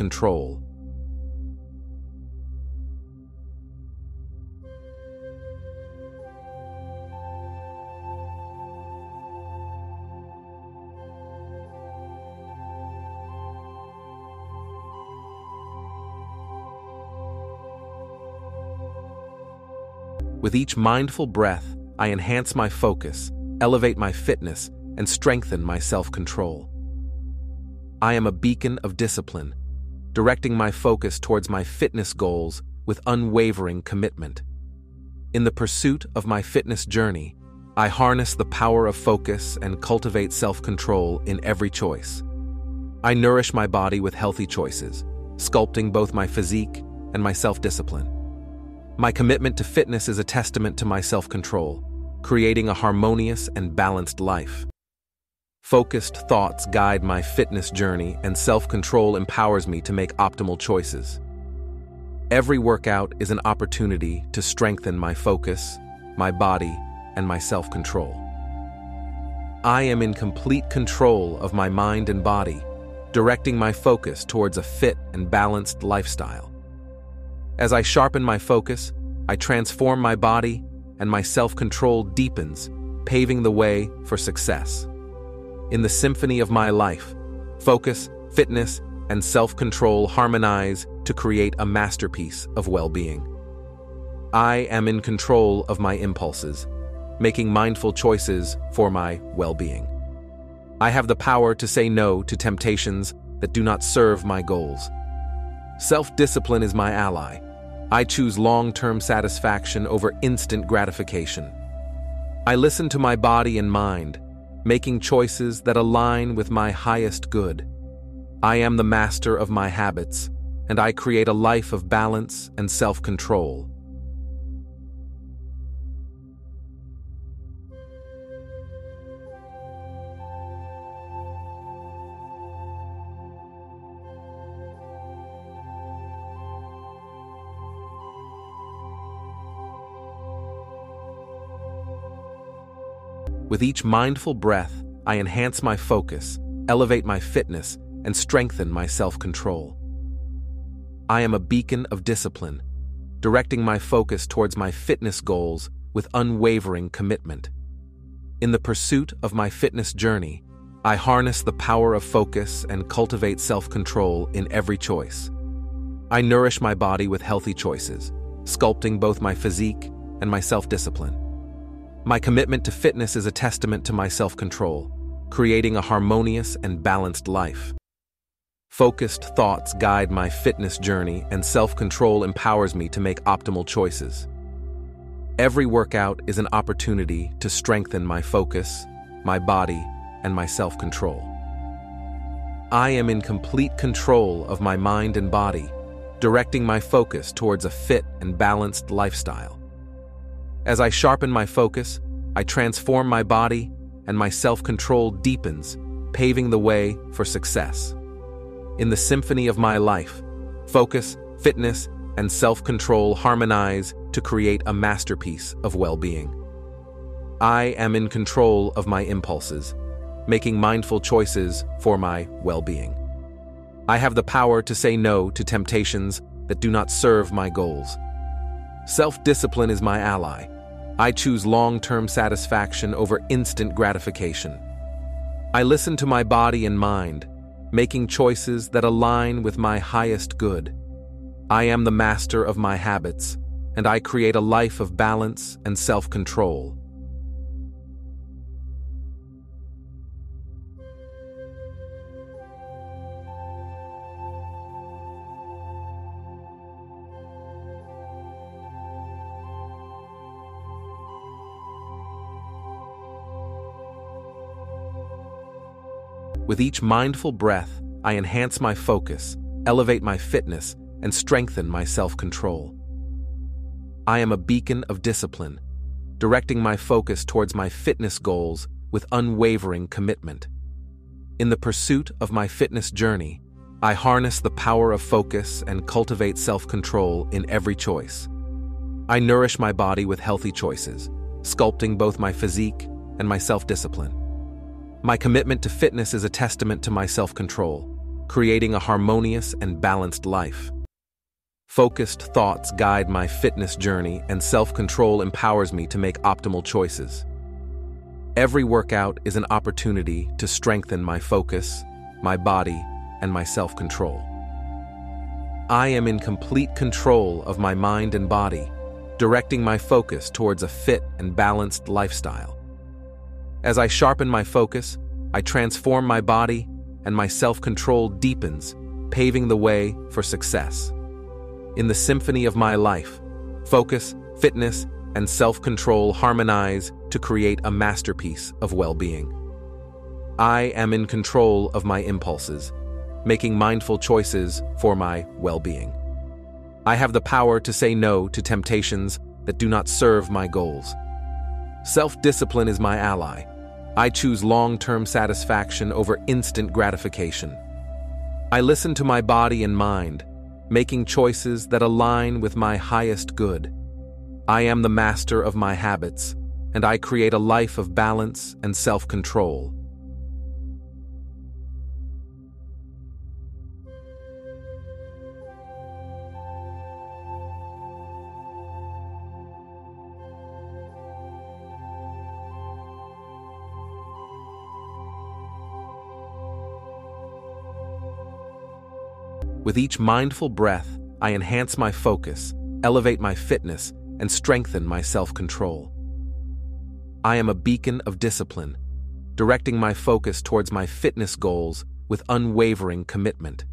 With each mindful breath, I enhance my focus, elevate my fitness, and strengthen my self control. I am a beacon of discipline, directing my focus towards my fitness goals with unwavering commitment. In the pursuit of my fitness journey, I harness the power of focus and cultivate self control in every choice. I nourish my body with healthy choices, sculpting both my physique and my self discipline. My commitment to fitness is a testament to my self control, creating a harmonious and balanced life. Focused thoughts guide my fitness journey, and self control empowers me to make optimal choices. Every workout is an opportunity to strengthen my focus, my body, and my self control. I am in complete control of my mind and body, directing my focus towards a fit and balanced lifestyle. As I sharpen my focus, I transform my body, and my self control deepens, paving the way for success. In the symphony of my life, focus, fitness, and self control harmonize to create a masterpiece of well being. I am in control of my impulses, making mindful choices for my well being. I have the power to say no to temptations that do not serve my goals. Self discipline is my ally. I choose long term satisfaction over instant gratification. I listen to my body and mind, making choices that align with my highest good. I am the master of my habits, and I create a life of balance and self With each mindful breath, I enhance my focus, elevate my fitness, and strengthen my self control. I am a beacon of discipline, directing my focus towards my fitness goals with unwavering commitment. In the pursuit of my fitness journey, I harness the power of focus and cultivate self control in every choice. I nourish my body with healthy choices, sculpting both my physique and my self discipline. My commitment to fitness is a testament to my self control, creating a harmonious and balanced life. Focused thoughts guide my fitness journey, and self control empowers me to make optimal choices. Every workout is an opportunity to strengthen my focus, my body, and my self control. I am in complete control of my mind and body, directing my focus towards a fit and balanced lifestyle. As I sharpen my focus, I transform my body, and my self control deepens, paving the way for success. In the symphony of my life, focus, fitness, and self control harmonize to create a masterpiece of well being. I am in control of my impulses, making mindful choices for my well being. I have the power to say no to temptations that do not serve my goals. Self discipline is my ally, I choose long term satisfaction over instant gratification. I listen to my body and mind, making choices that align with my highest good. I am the master of my habits, and I create a life of balance and self With each mindful breath, I enhance my focus, elevate my fitness, and strengthen my self control. I am a beacon of discipline, directing my focus towards my fitness goals with unwavering commitment. In the pursuit of my fitness journey, I harness the power of focus and cultivate self control in every choice. I nourish my body with healthy choices, sculpting both my physique and my self discipline. My commitment to fitness is a testament to my self control, creating a harmonious and balanced life. Focused thoughts guide my fitness journey, and self control empowers me to make optimal choices. Every workout is an opportunity to strengthen my focus, my body, and my self control. I am in complete control of my mind and body, directing my focus towards a fit and balanced lifestyle. As I sharpen my focus, I transform my body and my self-control deepens, paving the way for success. In the symphony of my life, focus, fitness, and self-control harmonize to create a masterpiece of well-being. I am in control of my impulses, making mindful choices for my well-being. I have the power to say no to temptations that do not serve my goals. Self-discipline is my ally. I choose long-term satisfaction over instant gratification. I listen to my body and mind, making choices that align with my highest good. I am the master of my habits, and I create a life of balance and self-control. With each mindful breath, I enhance my focus, elevate my fitness, and strengthen my self-control. I am a beacon of discipline, directing my focus towards my fitness goals with unwavering commitment.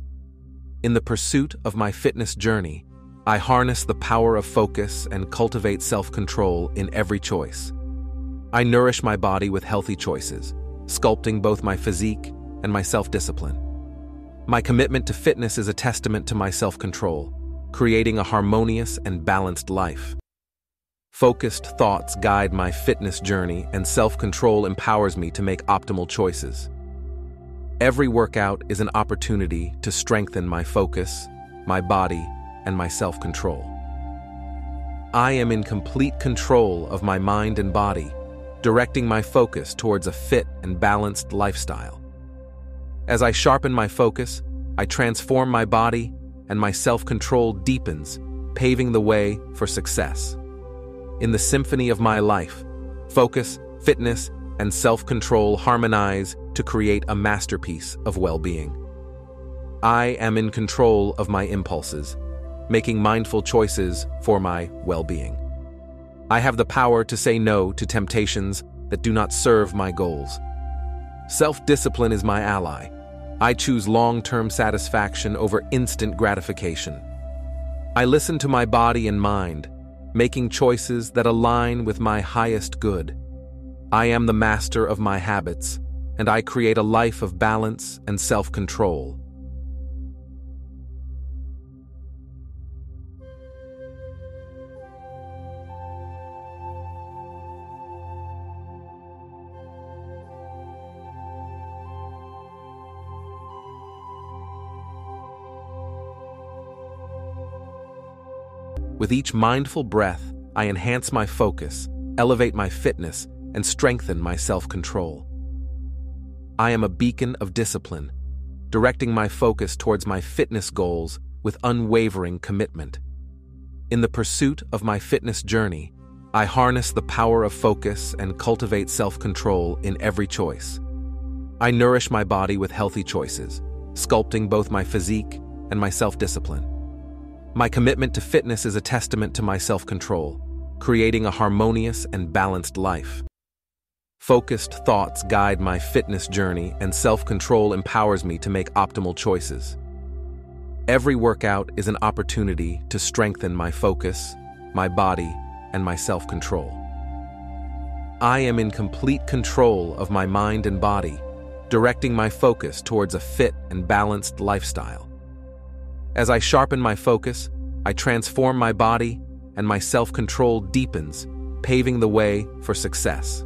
In the pursuit of my fitness journey, I harness the power of focus and cultivate self-control in every choice. I nourish my body with healthy choices, sculpting both my physique and my self-discipline. My commitment to fitness is a testament to my self-control, creating a harmonious and balanced life. Focused thoughts guide my fitness journey and self-control empowers me to make optimal choices. Every workout is an opportunity to strengthen my focus, my body, and my self-control. I am in complete control of my mind and body, directing my focus towards a fit and balanced lifestyle. As I sharpen my focus, I transform my body and my self-control deepens, paving the way for success. In the symphony of my life, focus, fitness, and self-control harmonize to create a masterpiece of well-being. I am in control of my impulses, making mindful choices for my well-being. I have the power to say no to temptations that do not serve my goals. Self-discipline is my ally, I choose long-term satisfaction over instant gratification. I listen to my body and mind, making choices that align with my highest good. I am the master of my habits, and I create a life of balance and self-control. With each mindful breath, I enhance my focus, elevate my fitness, and strengthen my self-control. I am a beacon of discipline, directing my focus towards my fitness goals with unwavering commitment. In the pursuit of my fitness journey, I harness the power of focus and cultivate self-control in every choice. I nourish my body with healthy choices, sculpting both my physique and my self-discipline. My commitment to fitness is a testament to my self-control, creating a harmonious and balanced life. Focused thoughts guide my fitness journey and self-control empowers me to make optimal choices. Every workout is an opportunity to strengthen my focus, my body, and my self-control. I am in complete control of my mind and body, directing my focus towards a fit and balanced lifestyle. As I sharpen my focus, I transform my body and my self-control deepens, paving the way for success.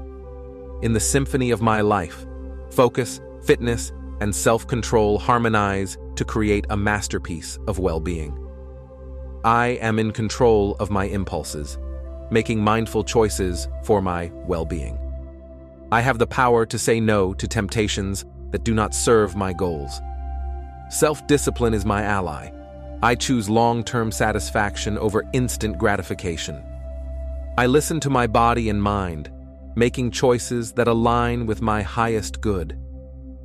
In the symphony of my life, focus, fitness, and self-control harmonize to create a masterpiece of well-being. I am in control of my impulses, making mindful choices for my well-being. I have the power to say no to temptations that do not serve my goals. Self-discipline is my ally. I choose long-term satisfaction over instant gratification. I listen to my body and mind, making choices that align with my highest good.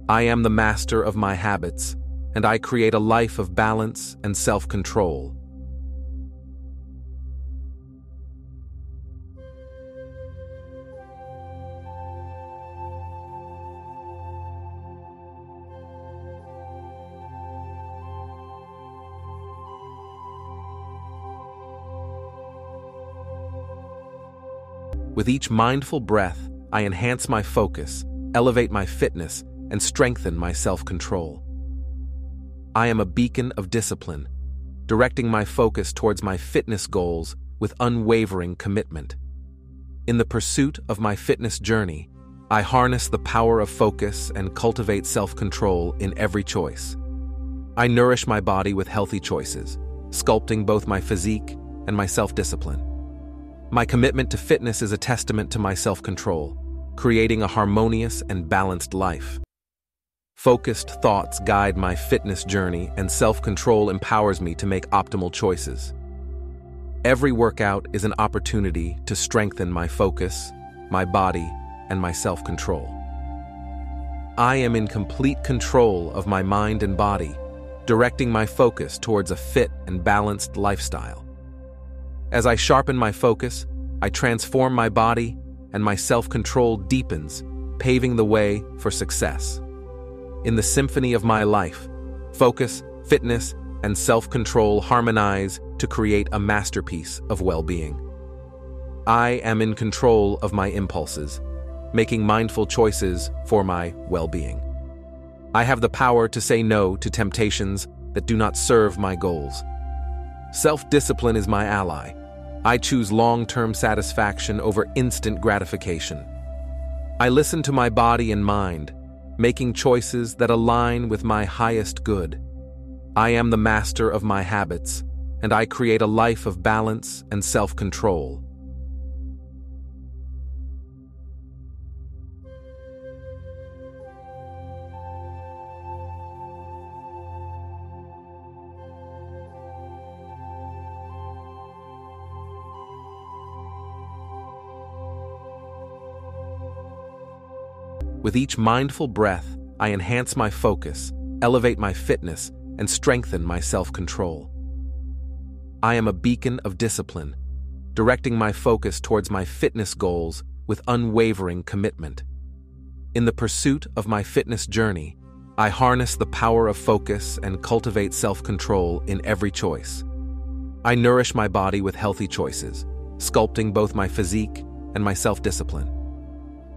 I am the master of my habits, and I create a life of balance and self-control. With each mindful breath, I enhance my focus, elevate my fitness, and strengthen my self control. I am a beacon of discipline, directing my focus towards my fitness goals with unwavering commitment. In the pursuit of my fitness journey, I harness the power of focus and cultivate self control in every choice. I nourish my body with healthy choices, sculpting both my physique and my self discipline. My commitment to fitness is a testament to my self control, creating a harmonious and balanced life. Focused thoughts guide my fitness journey, and self control empowers me to make optimal choices. Every workout is an opportunity to strengthen my focus, my body, and my self control. I am in complete control of my mind and body, directing my focus towards a fit and balanced lifestyle. As I sharpen my focus, I transform my body and my self control deepens, paving the way for success. In the symphony of my life, focus, fitness, and self control harmonize to create a masterpiece of well being. I am in control of my impulses, making mindful choices for my well being. I have the power to say no to temptations that do not serve my goals. Self discipline is my ally, I choose long term satisfaction over instant gratification. I listen to my body and mind, making choices that align with my highest good. I am the master of my habits, and I create a life of balance and self control. With each mindful breath, I enhance my focus, elevate my fitness, and strengthen my self control. I am a beacon of discipline, directing my focus towards my fitness goals with unwavering commitment. In the pursuit of my fitness journey, I harness the power of focus and cultivate self control in every choice. I nourish my body with healthy choices, sculpting both my physique and my self discipline.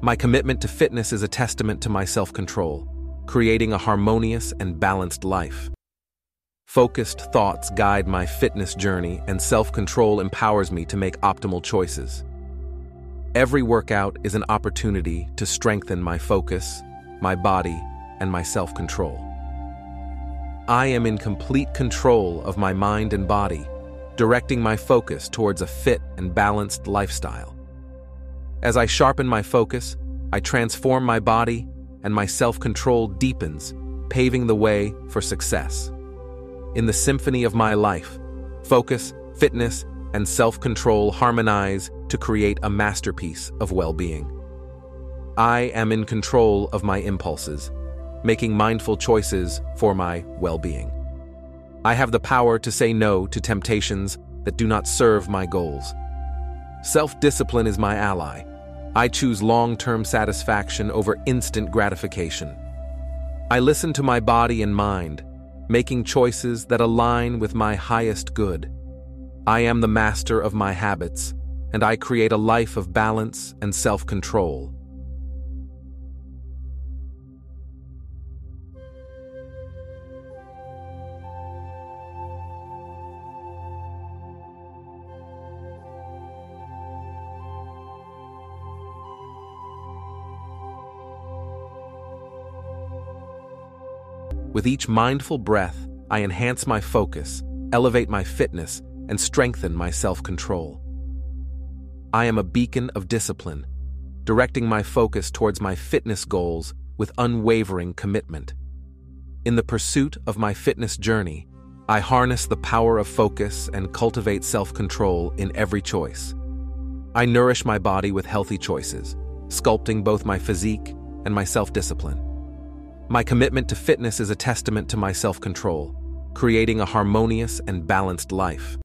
My commitment to fitness is a testament to my self control, creating a harmonious and balanced life. Focused thoughts guide my fitness journey, and self control empowers me to make optimal choices. Every workout is an opportunity to strengthen my focus, my body, and my self control. I am in complete control of my mind and body, directing my focus towards a fit and balanced lifestyle. As I sharpen my focus, I transform my body and my self control deepens, paving the way for success. In the symphony of my life, focus, fitness, and self control harmonize to create a masterpiece of well being. I am in control of my impulses, making mindful choices for my well being. I have the power to say no to temptations that do not serve my goals. Self discipline is my ally I choose long term satisfaction over instant gratification. I listen to my body and mind, making choices that align with my highest good. I am the master of my habits, and I create a life of balance and self control. With each mindful breath, I enhance my focus, elevate my fitness, and strengthen my self control. I am a beacon of discipline, directing my focus towards my fitness goals with unwavering commitment. In the pursuit of my fitness journey, I harness the power of focus and cultivate self control in every choice. I nourish my body with healthy choices, sculpting both my physique and my self discipline. My commitment to fitness is a testament to my self control, creating a harmonious and balanced life.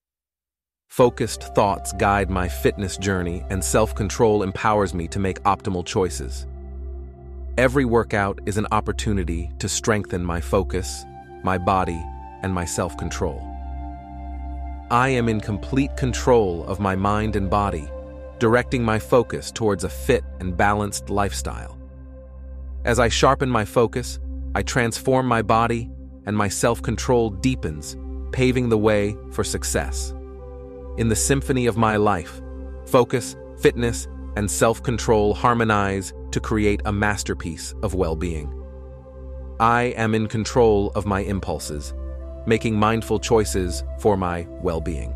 Focused thoughts guide my fitness journey, and self control empowers me to make optimal choices. Every workout is an opportunity to strengthen my focus, my body, and my self control. I am in complete control of my mind and body, directing my focus towards a fit and balanced lifestyle. As I sharpen my focus, I transform my body and my self control deepens, paving the way for success. In the symphony of my life, focus, fitness, and self control harmonize to create a masterpiece of well being. I am in control of my impulses, making mindful choices for my well being.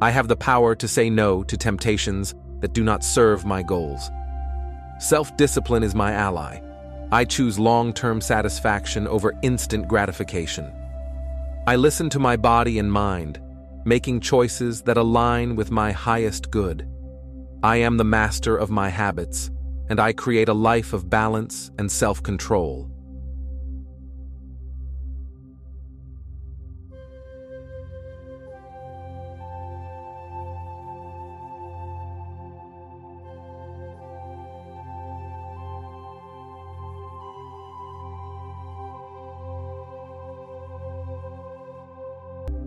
I have the power to say no to temptations that do not serve my goals. Self discipline is my ally. I choose long term satisfaction over instant gratification. I listen to my body and mind, making choices that align with my highest good. I am the master of my habits, and I create a life of balance and self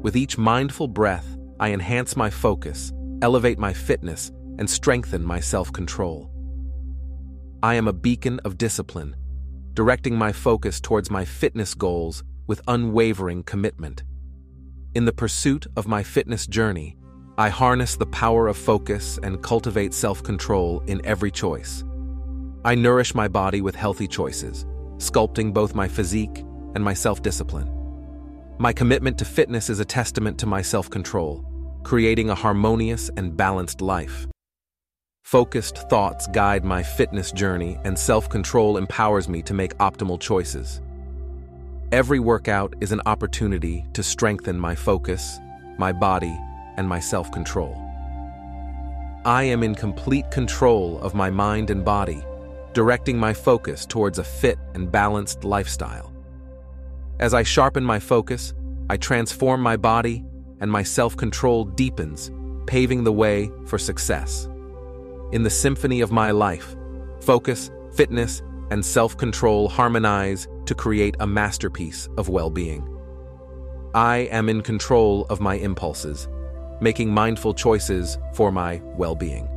With each mindful breath, I enhance my focus, elevate my fitness, and strengthen my self control. I am a beacon of discipline, directing my focus towards my fitness goals with unwavering commitment. In the pursuit of my fitness journey, I harness the power of focus and cultivate self control in every choice. I nourish my body with healthy choices, sculpting both my physique and my self discipline. My commitment to fitness is a testament to my self control, creating a harmonious and balanced life. Focused thoughts guide my fitness journey, and self control empowers me to make optimal choices. Every workout is an opportunity to strengthen my focus, my body, and my self control. I am in complete control of my mind and body, directing my focus towards a fit and balanced lifestyle. As I sharpen my focus, I transform my body and my self control deepens, paving the way for success. In the symphony of my life, focus, fitness, and self control harmonize to create a masterpiece of well being. I am in control of my impulses, making mindful choices for my well being.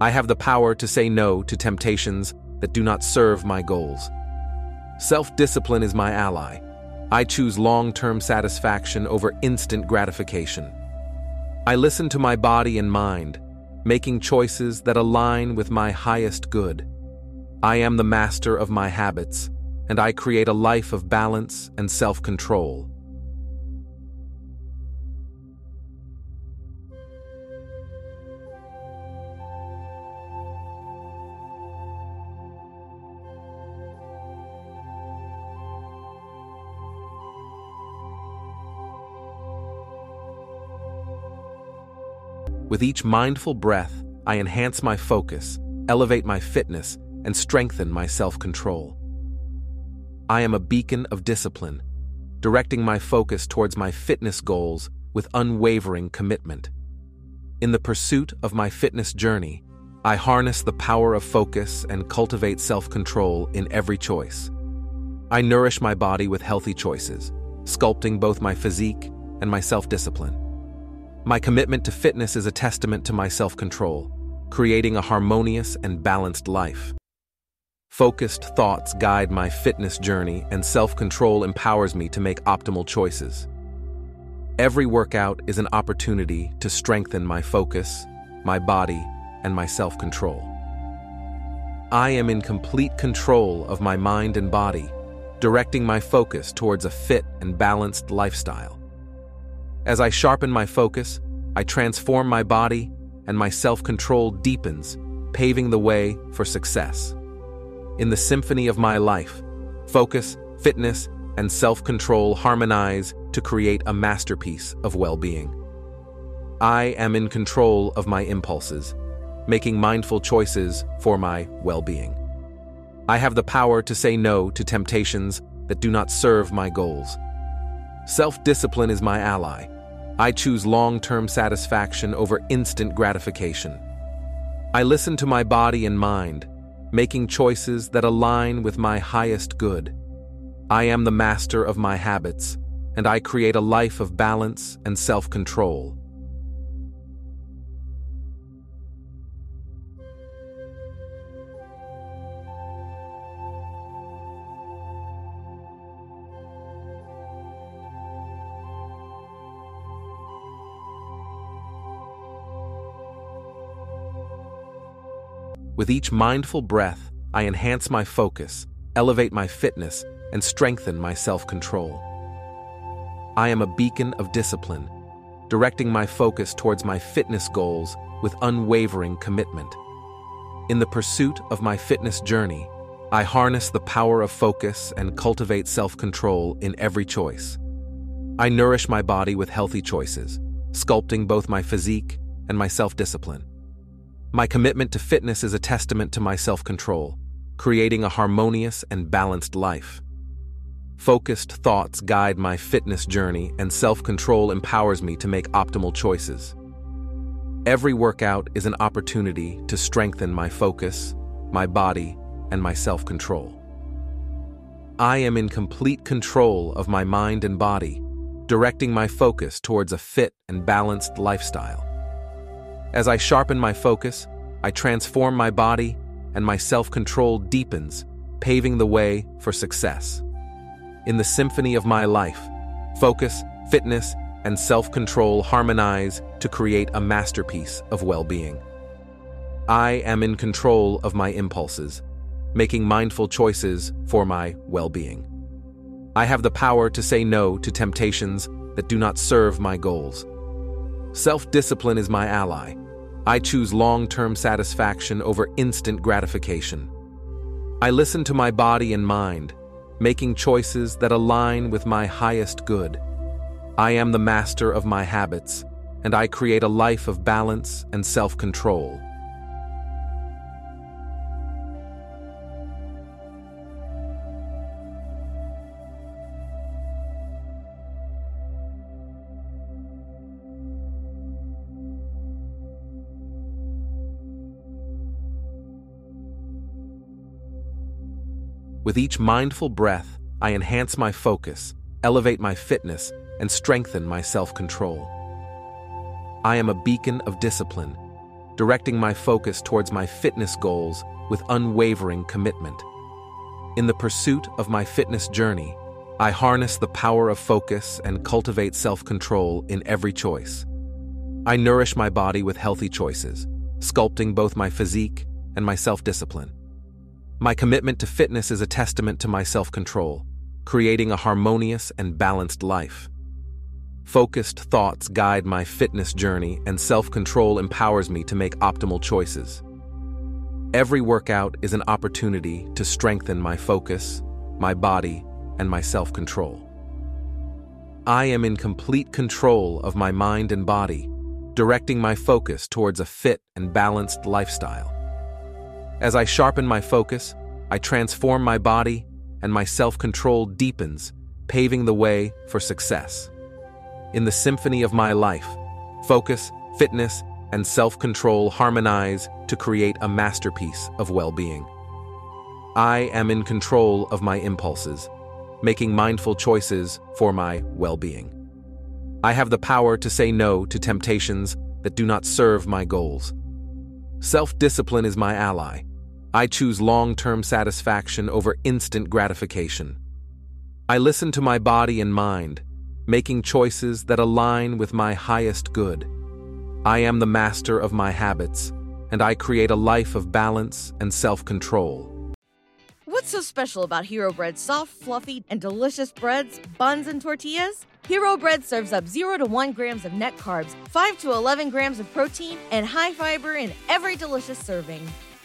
I have the power to say no to temptations that do not serve my goals Self discipline is my ally. I choose long term satisfaction over instant gratification. I listen to my body and mind, making choices that align with my highest good. I am the master of my habits, and I create a life of balance and self With each mindful breath, I enhance my focus, elevate my fitness, and strengthen my self control. I am a beacon of discipline, directing my focus towards my fitness goals with unwavering commitment. In the pursuit of my fitness journey, I harness the power of focus and cultivate self control in every choice. I nourish my body with healthy choices, sculpting both my physique and my self discipline. My commitment to fitness is a testament to my self control, creating a harmonious and balanced life. Focused thoughts guide my fitness journey, and self control empowers me to make optimal choices. Every workout is an opportunity to strengthen my focus, my body, and my self control. I am in complete control of my mind and body, directing my focus towards a fit and balanced lifestyle. As I sharpen my focus, I transform my body and my self control deepens, paving the way for success. In the symphony of my life, focus, fitness, and self control harmonize to create a masterpiece of well being. I am in control of my impulses, making mindful choices for my well being. I have the power to say no to temptations that do not serve my goals. Self discipline is my ally, I choose long term satisfaction over instant gratification. I listen to my body and mind, making choices that align with my highest good. I am the master of my habits, and I create a life of balance and self control. With each mindful breath, I enhance my focus, elevate my fitness, and strengthen my self control. I am a beacon of discipline, directing my focus towards my fitness goals with unwavering commitment. In the pursuit of my fitness journey, I harness the power of focus and cultivate self control in every choice. I nourish my body with healthy choices, sculpting both my physique and my self discipline. My commitment to fitness is a testament to my self control, creating a harmonious and balanced life. Focused thoughts guide my fitness journey, and self control empowers me to make optimal choices. Every workout is an opportunity to strengthen my focus, my body, and my self control. I am in complete control of my mind and body, directing my focus towards a fit and balanced lifestyle. As I sharpen my focus, I transform my body, and my self control deepens, paving the way for success. In the symphony of my life, focus, fitness, and self control harmonize to create a masterpiece of well being. I am in control of my impulses, making mindful choices for my well being. I have the power to say no to temptations that do not serve my goals. Self discipline is my ally. I choose long term satisfaction over instant gratification. I listen to my body and mind, making choices that align with my highest good. I am the master of my habits, and I create a life of balance and self With each mindful breath, I enhance my focus, elevate my fitness, and strengthen my self control. I am a beacon of discipline, directing my focus towards my fitness goals with unwavering commitment. In the pursuit of my fitness journey, I harness the power of focus and cultivate self control in every choice. I nourish my body with healthy choices, sculpting both my physique and my self discipline. My commitment to fitness is a testament to my self control, creating a harmonious and balanced life. Focused thoughts guide my fitness journey, and self control empowers me to make optimal choices. Every workout is an opportunity to strengthen my focus, my body, and my self control. I am in complete control of my mind and body, directing my focus towards a fit and balanced lifestyle. As I sharpen my focus, I transform my body, and my self control deepens, paving the way for success in the symphony of my life. Focus, fitness, and self control harmonize to create a masterpiece of well being. I am in control of my impulses, making mindful choices for my well being. I have the power to say no to temptations that do not serve my goals. Self discipline is my ally. I choose long term satisfaction over instant gratification. I listen to my body and mind making choices that align with my highest good. I am the master of my habits, and I create a life of balance and self control. What's so special about Hero Bread's soft, fluffy, and delicious breads, buns, and tortillas? Hero Bread serves up 0 to 1 grams of net carbs, 5 to 11 grams of protein, and high fiber in every delicious serving.